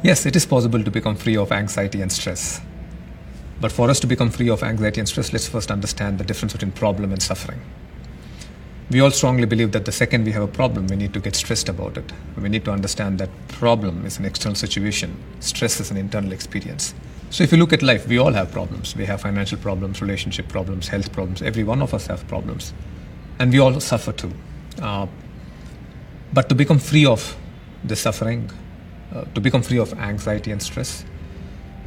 Yes, it is possible to become free of anxiety and stress. But for us to become free of anxiety and stress, let's first understand the difference between problem and suffering. We all strongly believe that the second we have a problem, we need to get stressed about it. We need to understand that problem is an external situation, stress is an internal experience. So if you look at life, we all have problems. We have financial problems, relationship problems, health problems. Every one of us have problems. And we all suffer too. Uh, but to become free of the suffering, uh, to become free of anxiety and stress,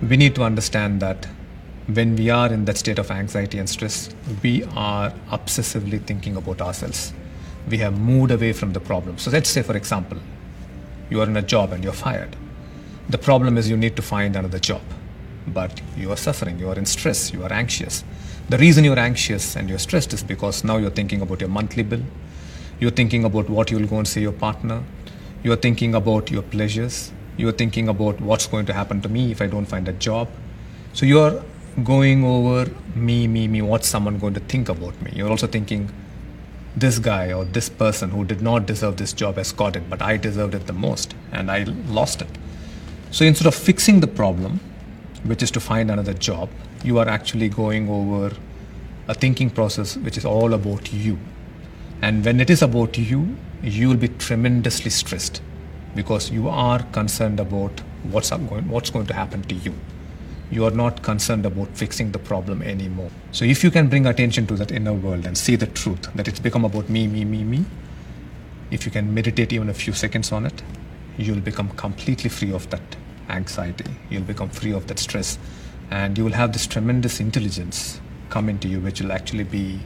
we need to understand that when we are in that state of anxiety and stress, we are obsessively thinking about ourselves. We have moved away from the problem. So let's say, for example, you are in a job and you're fired. The problem is you need to find another job, but you are suffering, you are in stress, you are anxious. The reason you're anxious and you're stressed is because now you're thinking about your monthly bill, you're thinking about what you'll go and see your partner, you're thinking about your pleasures, you're thinking about what's going to happen to me if I don't find a job. So you're going over me, me, me, what's someone going to think about me? You're also thinking, this guy or this person who did not deserve this job has got it, but I deserved it the most and I lost it. So instead of fixing the problem, which is to find another job, you are actually going over a thinking process which is all about you. And when it is about you, you will be tremendously stressed because you are concerned about what's going, what's going to happen to you you are not concerned about fixing the problem anymore. So if you can bring attention to that inner world and see the truth that it's become about me, me, me, me, if you can meditate even a few seconds on it, you'll become completely free of that anxiety. You'll become free of that stress. And you will have this tremendous intelligence come into you, which will actually be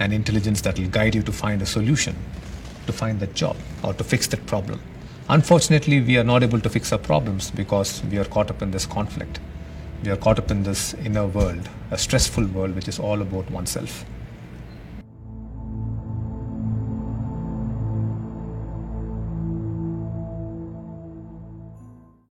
an intelligence that will guide you to find a solution, to find that job, or to fix that problem. Unfortunately, we are not able to fix our problems because we are caught up in this conflict we are caught up in this inner world, a stressful world which is all about oneself.